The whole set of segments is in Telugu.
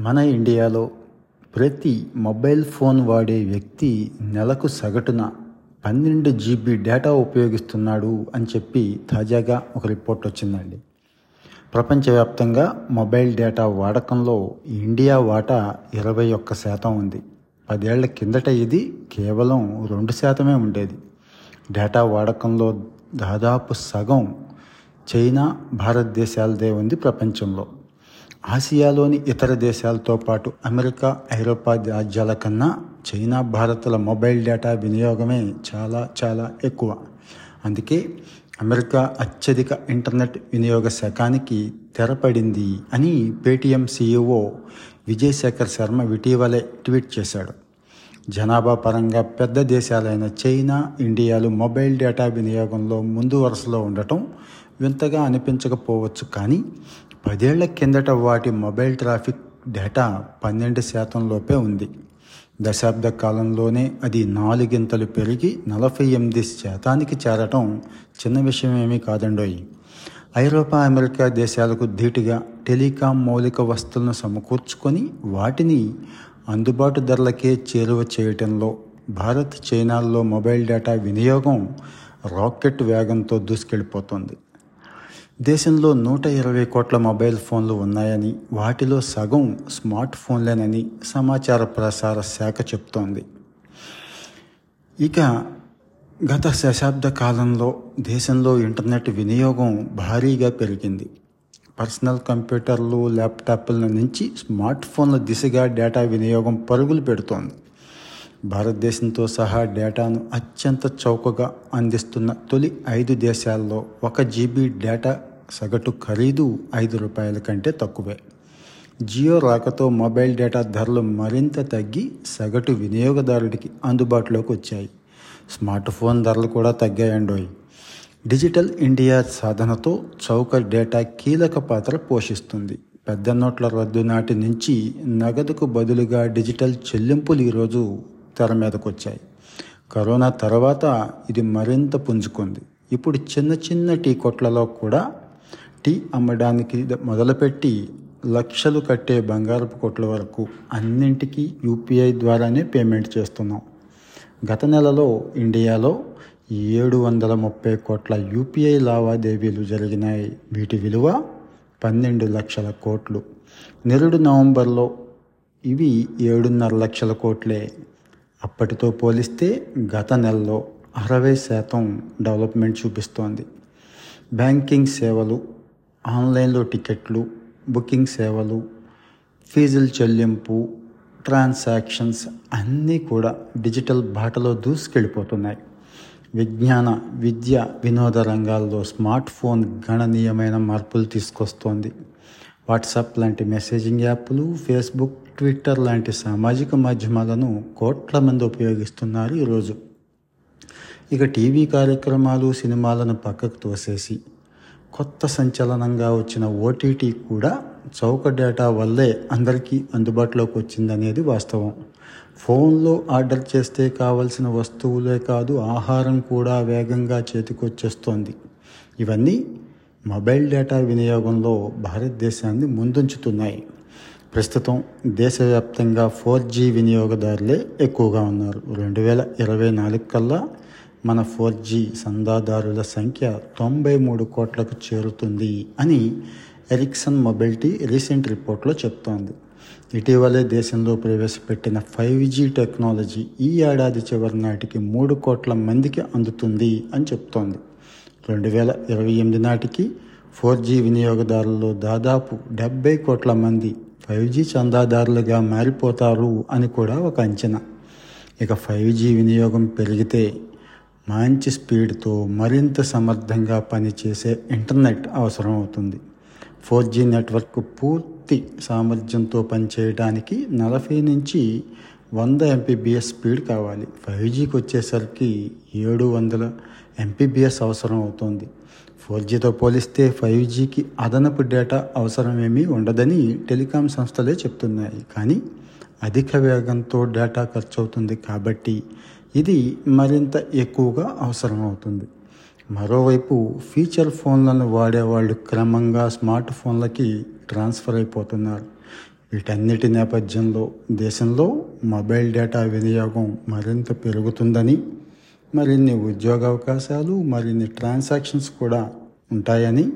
మన ఇండియాలో ప్రతి మొబైల్ ఫోన్ వాడే వ్యక్తి నెలకు సగటున పన్నెండు జీబీ డేటా ఉపయోగిస్తున్నాడు అని చెప్పి తాజాగా ఒక రిపోర్ట్ వచ్చిందండి. ప్రపంచవ్యాప్తంగా మొబైల్ డేటా వాడకంలో ఇండియా వాటా ఇరవై ఒక్క శాతం ఉంది. పదేళ్ళ కిందట ఇది కేవలం రెండు శాతమే ఉండేది. డేటా వాడకంలో దాదాపు సగం చైనా భారతదేశాలదే ఉంది ప్రపంచంలో. ఆసియాలోని ఇతర దేశాలతో పాటు అమెరికా ఐరోపా రాజ్యాల కన్నా చైనా భారత్ల మొబైల్ డేటా వినియోగమే చాలా చాలా ఎక్కువ. అందుకే అమెరికా అత్యధిక ఇంటర్నెట్ వినియోగ శకానికి తెరపడింది అని పేటీఎం సీఈఓ విజయశేఖర్ శర్మ ఇటీవలే ట్వీట్ చేశాడు. జనాభా పరంగా పెద్ద దేశాలైన చైనా ఇండియాలు మొబైల్ డేటా వినియోగంలో ముందు వరుసలో ఉండటం వింతగా అనిపించకపోవచ్చు కానీ పదేళ్ళ కిందట వాటి మొబైల్ ట్రాఫిక్ డేటా పన్నెండు శాతంలోపే ఉంది. దశాబ్ద కాలంలోనే అది నాలుగింతలు పెరిగి నలభై ఎనిమిది శాతానికి చేరటం చిన్న విషయమేమీ కాదండోయి. ఐరోపా అమెరికా దేశాలకు ధీటుగా టెలికాం మౌలిక వస్తువులను సమకూర్చుకొని వాటిని అందుబాటు ధరలకే చేరువ చేయటంలో భారత్ చైనాల్లో మొబైల్ డేటా వినియోగం రాకెట్ వేగంతో దూసుకెళ్ళిపోతుంది. దేశంలో నూట ఇరవై కోట్ల మొబైల్ ఫోన్లు ఉన్నాయని వాటిలో సగం స్మార్ట్ ఫోన్లేనని సమాచార ప్రసార శాఖ చెప్తోంది. ఇక గత శతాబ్ద కాలంలో దేశంలో ఇంటర్నెట్ వినియోగం భారీగా పెరిగింది. పర్సనల్ కంప్యూటర్లు ల్యాప్టాప్ల నుంచి స్మార్ట్ ఫోన్ల దిశగా డేటా వినియోగం పరుగులు పెడుతోంది. భారతదేశంతో సహా డేటాను అత్యంత చౌకగా అందిస్తున్న తొలి ఐదు దేశాల్లో ఒక జీబీ డేటా సగటు ఖరీదు ఐదు రూపాయల కంటే తక్కువే. జియో రాకతో మొబైల్ డేటా ధరలు మరింత తగ్గి సగటు వినియోగదారుడికి అందుబాటులోకి వచ్చాయి. స్మార్ట్ ఫోన్ ధరలు కూడా తగ్గాయండోయి. డిజిటల్ ఇండియా సాధనతో చౌక డేటా కీలక పాత్ర పోషిస్తుంది. పెద్ద నోట్ల రద్దు నాటి నుంచి నగదుకు బదులుగా డిజిటల్ చెల్లింపులు ఈరోజు తెర మీదకు వచ్చాయి కరోనా తర్వాత ఇది మరింత పుంజుకుంది. ఇప్పుడు చిన్న చిన్న టీ కొట్లలో కూడా టీ అమ్మడానికి మొదలుపెట్టి లక్షలు కట్టే బంగారపు కొట్ల వరకు అన్నింటికీ యూపీఐ ద్వారానే పేమెంట్ చేస్తున్నాం. గత నెలలో ఇండియాలో ఏడు వందల ముప్పై కోట్ల యూపీఐ లావాదేవీలు జరిగినాయి. వీటి విలువ పన్నెండు లక్షల కోట్లు. నిరుడు నవంబర్లో ఇవి ఏడున్నర లక్షల కోట్లే. అప్పటితో పోలిస్తే గత నెలలో అరవై శాతం డెవలప్మెంట్ చూపిస్తోంది. బ్యాంకింగ్ సేవలు ఆన్లైన్లో టికెట్లు బుకింగ్ సేవలు ఫీజుల చెల్లింపు ట్రాన్సాక్షన్స్ అన్నీ కూడా డిజిటల్ బాటలో దూసుకెళ్ళిపోతున్నాయి. విజ్ఞాన విద్య వినోద రంగాల్లో స్మార్ట్ ఫోన్ గణనీయమైన మార్పులు తీసుకొస్తోంది. వాట్సాప్ లాంటి మెసేజింగ్ యాప్లు ఫేస్బుక్ ట్విట్టర్ లాంటి సామాజిక మాధ్యమాలను కోట్ల మంది ఉపయోగిస్తున్నారు ఈరోజు. ఇక టీవీ కార్యక్రమాలు సినిమాలను పక్కకు తోసేసి కొత్త సంచలనంగా వచ్చిన ఓటీటీ కూడా చౌక డేటా వల్లే అందరికీ అందుబాటులోకి వచ్చిందనేది వాస్తవం. ఫోన్లో ఆర్డర్ చేస్తే కావలసిన వస్తువులే కాదు ఆహారం కూడా వేగంగా చేతికొచ్చేస్తోంది. ఇవన్నీ మొబైల్ డేటా వినియోగంలో భారతదేశాన్ని ముందుంచుతున్నాయి. ప్రస్తుతం దేశవ్యాప్తంగా ఫోర్ జీ వినియోగదారులే ఎక్కువగా ఉన్నారు. రెండు వేల ఇరవై నాలుగు కల్లా మన ఫోర్ జీ సందాదారుల సంఖ్య తొంభై మూడు కోట్లకు చేరుతుంది అని ఎరిక్సన్ మొబిలిటీ రీసెంట్ రిపోర్ట్లో చెప్తోంది. ఇటీవలే దేశంలో ప్రవేశపెట్టిన ఫైవ్ జీ టెక్నాలజీ ఈ ఏడాది చివరి నాటికి మూడు కోట్ల మందికి అందుతుంది అని చెప్తోంది. రెండు వేల ఇరవై ఎనిమిది నాటికి ఫోర్ జీ వినియోగదారుల్లో దాదాపు డెబ్బై కోట్ల మంది ఫైవ్ జీ చందాదారులుగా మారిపోతారు అని కూడా ఒక అంచనా. ఇక ఫైవ్ జీ వినియోగం పెరిగితే మంచి స్పీడ్తో మరింత సమర్థంగా పనిచేసే ఇంటర్నెట్ అవసరం అవుతుంది. ఫోర్ జీ నెట్వర్క్ పూర్తి సామర్థ్యంతో పనిచేయడానికి నలభై నుంచి వంద ఎంపీబీఎస్ స్పీడ్ కావాలి. ఫైవ్ జీకి వచ్చేసరికి ఏడు వందల ఎంపీబీఎస్ అవసరం అవుతుంది. ఫోర్ జీతో పోలిస్తే ఫైవ్ జీకి అదనపు డేటా అవసరమేమీ ఉండదని టెలికాం సంస్థలే చెప్తున్నాయి. కానీ అధిక వేగంతో డేటా ఖర్చు అవుతుంది కాబట్టి ఇది మరింత ఎక్కువగా అవసరం అవుతుంది మరోవైపు ఫీచర్ ఫోన్లను వాడేవాళ్ళు క్రమంగా స్మార్ట్ ఫోన్లకి ట్రాన్స్ఫర్ అయిపోతున్నారు. వీటన్నిటి నేపథ్యంలో దేశంలో మొబైల్ డేటా వినియోగం మరింత పెరుగుతుందని మరిన్ని ఉద్యోగ అవకాశాలు మరిన్ని ట్రాన్సాక్షన్స్ కూడా ఉంటాయని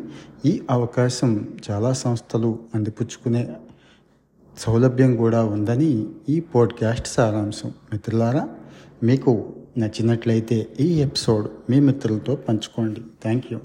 ఈ అవకాశం చాలా సంస్థలు అందిపుచ్చుకునే సౌలభ్యం కూడా ఉందని ఈ పోడ్కాస్ట్ సారాంశం. మిత్రులారా మీకు నచ్చినట్లయితే ఈ ఎపిసోడ్ మీ మిత్రులతో పంచుకోండి. Thank you